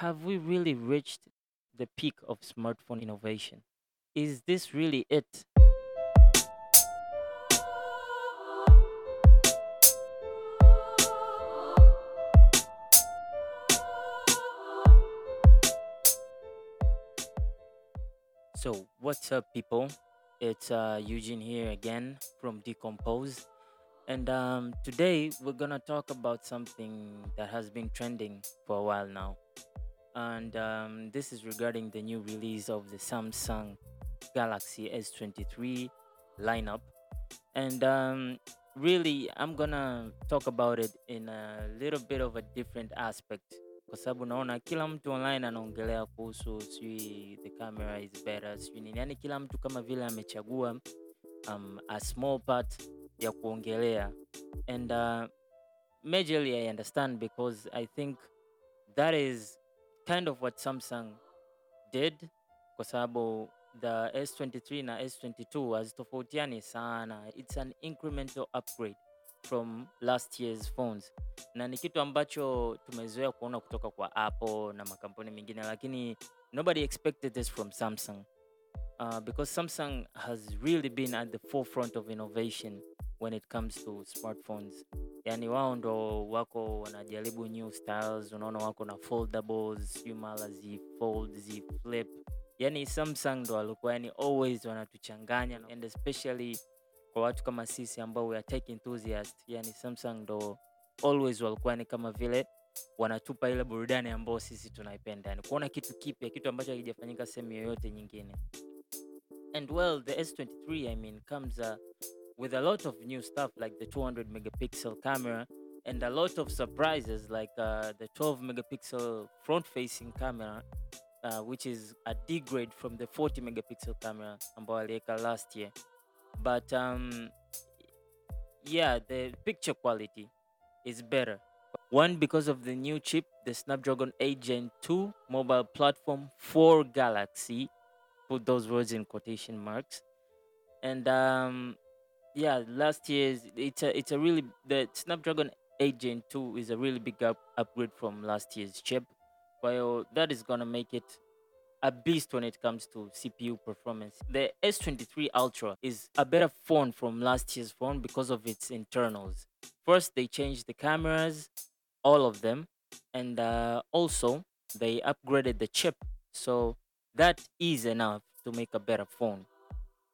have we really reached the peak of smartphone innovation? Is this really it? So, what's up, people? It's uh, Eugene here again from Decompose. And um, today we're gonna talk about something that has been trending for a while now. And um, this is regarding the new release of the Samsung Galaxy S23 lineup. And um, really, I'm gonna talk about it in a little bit of a different aspect. Kwa sababu naona kila mtu online anaongelea kuhusu sijui the camera is better sijui nini. Yani kila mtu kama vile amechagua um, a small part ya kuongelea. And uh, majorly i understand because i think that is kind of what samsung did kwa sababu the s23 na s22 hazitofautiani sana. It's an incremental upgrade from last year's phones. Na ni kitu ambacho tumezoea kuona kutoka kwa apple na makampuni mengine lakini nobody expected this from samsung. Uh, because samsung has really been at the forefront of innovation when it comes to smartphones. Yani wao ndo wako wanajaribu new styles unaona wako na foldables sijui mara zi yani samsung ndo walikuwa yani always wanatuchanganya and especially kwa watu kama sisi ambao we tech enthusiast yani samsung ndo always walikuwa ni kama vile wanatupa ile burudani ambao sisi tunaipenda yani kuona kitu kipya kitu ambacho hakijafanyika sehemu yoyote nyingine. And well the s23 i mean comes uh, with a lot of new stuff like the 200 megapixel camera and a lot of surprises like uh, the 12 megapixel front facing camera uh, which is a degrade from the 40 megapixel camera ambayo aliweka last year. But um, yeah the picture quality is better. One because of the new chip the snapdragon 8 gen 2 mobile platform for galaxy put those words in quotation marks. And um, yeah last year's it's a it's a really the snapdragon 8 gen 2 is a really big up, upgrade from last year's chip well that is gonna make it a beast when it comes to CPU performance. The S23 Ultra is a better phone from last year's phone because of its internals. First, they changed the cameras, all of them, and uh, also they upgraded the chip. So that is enough to make a better phone.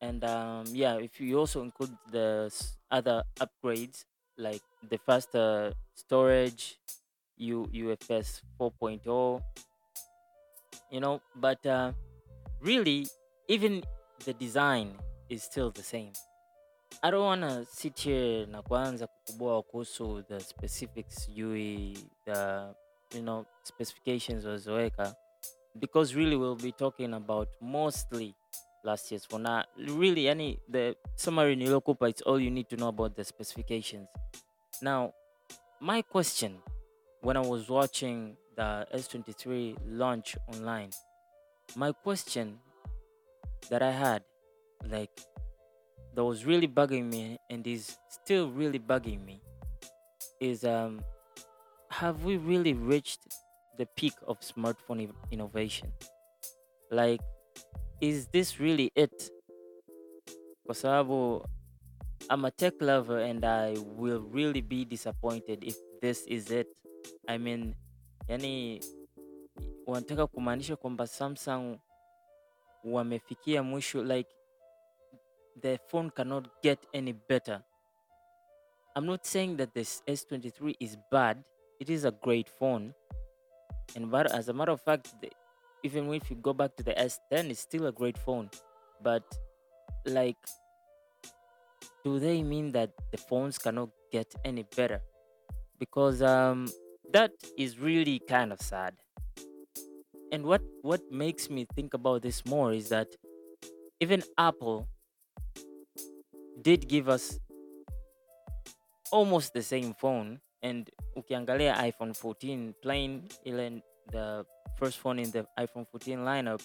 And um, yeah, if you also include the other upgrades like the faster storage, U- UFS 4.0, you know but uh, really even the design is still the same. I don't want to sit here na kuanza kukubua kuhusu the specifics sijui the you know specifications walizoweka because really we'll be talking about mostly last year's for now really any the summary in niliyokupa it's all you need to know about the specifications now my question when i was watching the S23 launch online, my question that I had, like, that was really bugging me and is still really bugging me, is um, have we really reached the peak of smartphone innovation? Like, is this really it? Kwa sababu I'm a tech lover and I will really be disappointed if this is it. I mean, yani wanataka kumaanisha kwamba samsung wamefikia mwisho like the phone cannot get any better i'm not saying that this s23 is bad it is a great phone and but as a matter of fact the, even if you go back to the s10 it's still a great phone. But like do they mean that the phones cannot get any better? Because um that is really kind of sad. And what what makes me think about this more is that even apple did give us almost the same phone. And ukiangalia iphone 14 plain ile the first phone in the iphone 14 lineup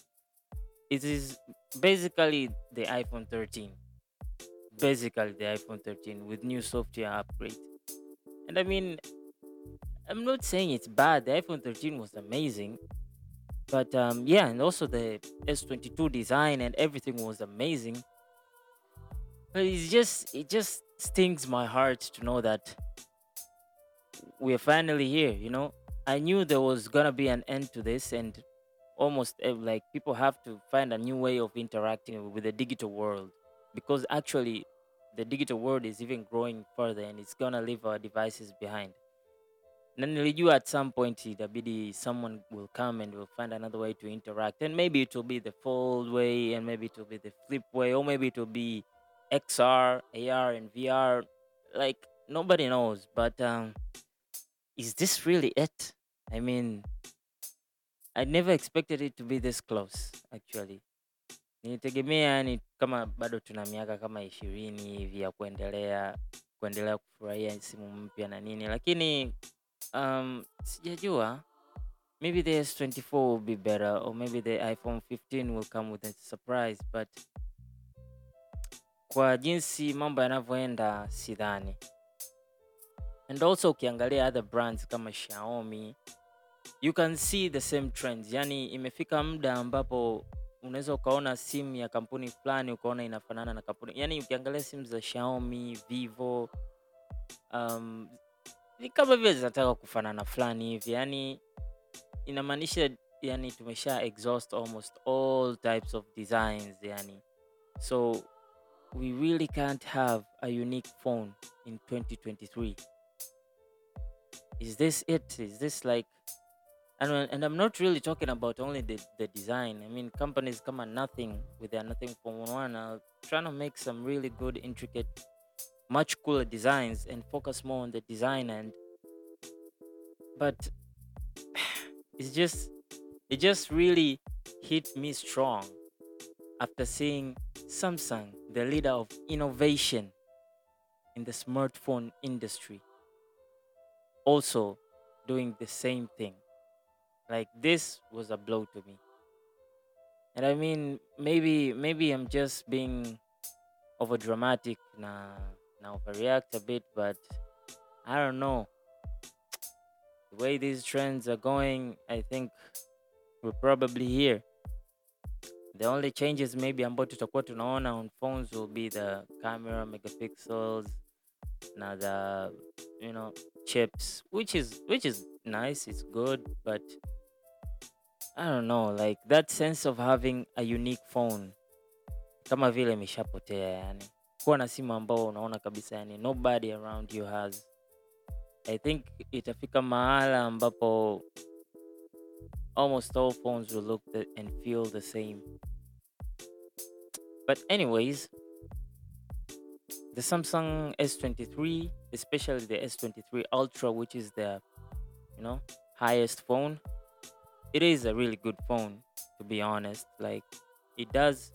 it is basically the iphone 13 basically the iphone 13 with new software upgrade and i mean I'm not saying it's bad. The iPhone 13 was amazing. But um, yeah, and also the S22 design and everything was amazing. But it's just it just stings my heart to know that we're finally here. You know, I knew there was gonna be an end to this, and almost eh, like people have to find a new way of interacting with the digital world because actually the digital world is even growing further and it's gonna leave our devices behind. Na nilijua at some point itabidi someone will come and will find another way to interact and maybe it will be the fold way and maybe it will be the flip way or maybe it will be xr ar and vr like nobody knows but um is this really it? I mean i never expected it to be this close actually. Nilitegemea yani kama bado tuna miaka kama ishirini hivi ya kuendelea kuendelea kufurahia simu mpya na nini. Lakini um, sijajua maybe the s24 will be better or maybe the iphone 15 will come with a surprise but kwa jinsi mambo yanavyoenda sidhani and also ukiangalia other brands kama xiaomi you can see the same trends. Yani imefika muda ambapo unaweza ukaona simu ya kampuni fulani ukaona inafanana na kampuni. Yani ukiangalia simu za xiaomi vivo um, ni kama vile zinataka kufanana fulani hivi. Yani inamaanisha yani tumesha exhaust almost all types of designs yani. So we really can't have a unique phone in 2023 is this it? Is this like and, when- and i'm not really talking about only the, the design. I mean companies come at nothing with their nothing phone one are trying to make some really good intricate much cooler designs and focus more on the design and but it's just it just really hit me strong after seeing Samsung, the leader of innovation in the smartphone industry, also doing the same thing. Like this was a blow to me. And I mean, maybe maybe I'm just being over dramatic now, now overreact a bit, but I don't know. The way these trends are going, I think we're probably here. The only changes maybe I'm about ambayo tutakuwa tunaona on phones will be the camera megapixels na the you know chips which is which is nice it's good but I don't know like that sense of having a unique phone. Kama vile imeshapotea yani. Kuwa na simu ambao unaona kabisa yani nobody around you has. I think itafika mahala ambapo almost all phones will look the, and feel the same. But anyways, the Samsung S23, especially the S23 Ultra, which is the you know highest phone, it is a really good phone to be honest. Like it does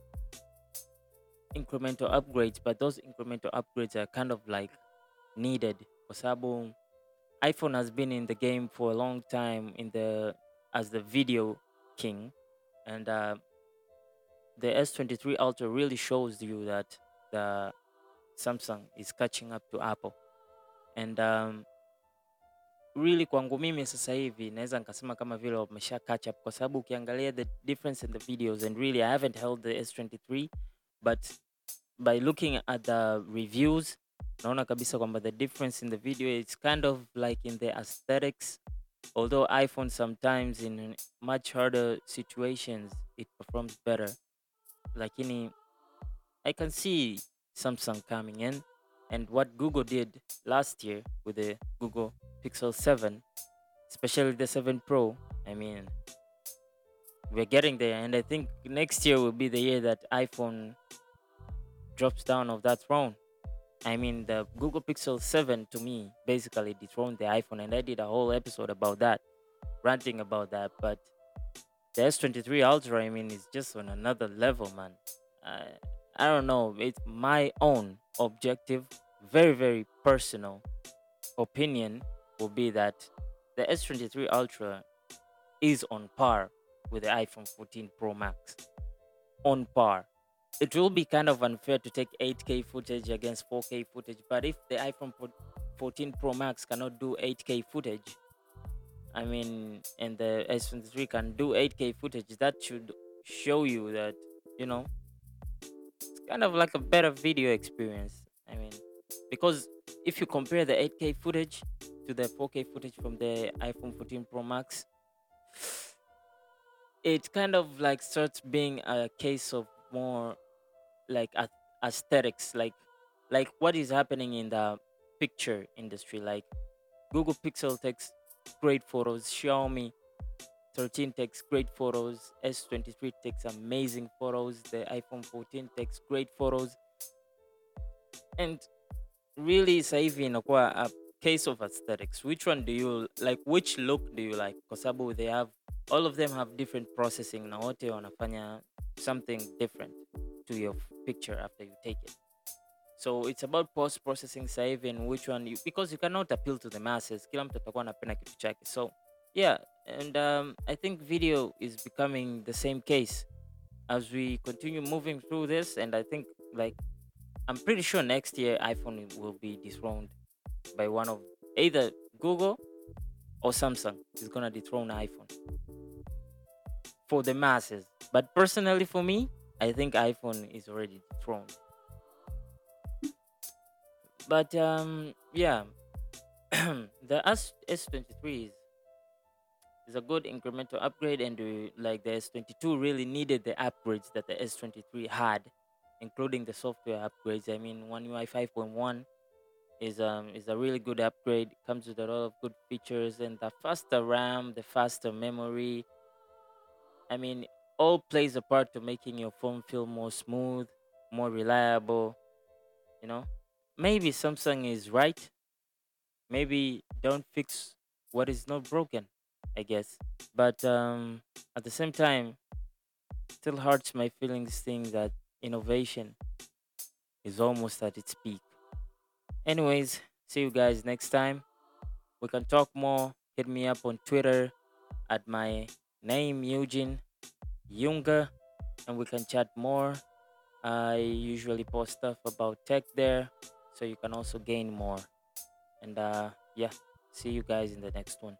incremental upgrades, but those incremental upgrades are kind of like needed. Sababu iPhone has been in the game for a long time in the as the video king, and uh, the S23 Ultra really shows you that the Samsung is catching up to Apple, and um, really kwangu mimi sasa hivi naweza nikasema kama vile wamesha catch up, kwa sababu ukiangalia the difference in the videos, and really I haven't held the S23 but by looking at the reviews naona kabisa kwamba the difference in the video it's kind of like in the aesthetics. Although iphone sometimes in much harder situations it performs better. Lakini i can see samsung coming in and what google did last year with the google pixel 7 especially the 7 pro i mean we're getting there and i think next year will be the year that iphone drops down of that throne I mean, the Google Pixel 7 to me basically dethroned the iPhone, and I did a whole episode about that, ranting about that. But the S23 Ultra, I mean, is just on another level, man. I, I don't know. It's my own objective, very, very personal opinion will be that the S23 Ultra is on par with the iPhone 14 Pro Max. On par it will be kind of unfair to take 8K footage against 4K footage. But if the iPhone 14 Pro Max cannot do 8K footage, I mean, and the S23 can do 8K footage. That should show you that you know kind of like a better video experience. I mean, because if you compare the 8K footage to the 4K footage from the iPhone 14 Pro Max, it kind of like starts being a case of more like a- aesthetics, like like what is happening in the picture industry. Like Google Pixel takes great photos, Xiaomi 13 takes great photos, S23 takes amazing photos, the iPhone 14 takes great photos, and really inakuwa a case of aesthetics. Which one do you like which look do you like? Kwa they have all of them have different processing. Na wote wanafanya something different to your picture after you take it. So it's about post processing and which one you, because you cannot appeal to the masses. Kila mtu atakuwa anapenda kitu so yeah and um, i think video is becoming the same case as we continue moving through this and i think like I'm pretty sure next year iPhone will be dethroned by one of either Google or Samsung is gonna dethrone iPhone for the masses. But personally, for me, I think iPhone is already dethroned. But um, yeah, the S S23 is is a good incremental upgrade, and uh, like the S22 really needed the upgrades that the S23 had, including the software upgrades. I mean, One UI 5.1 is um is a really good upgrade. Comes with a lot of good features and the faster RAM, the faster memory. I mean, all plays a part to making your phone feel more smooth, more reliable. You know, maybe Samsung is right. Maybe don't fix what is not broken. I guess, but um, at the same time, still hurts my feelings seeing that innovation is almost at its peak. Anyways, see you guys next time. We can talk more. Hit me up on Twitter at my name, Eugene Younger, and we can chat more. I usually post stuff about tech there, so you can also gain more. And uh, yeah, see you guys in the next one.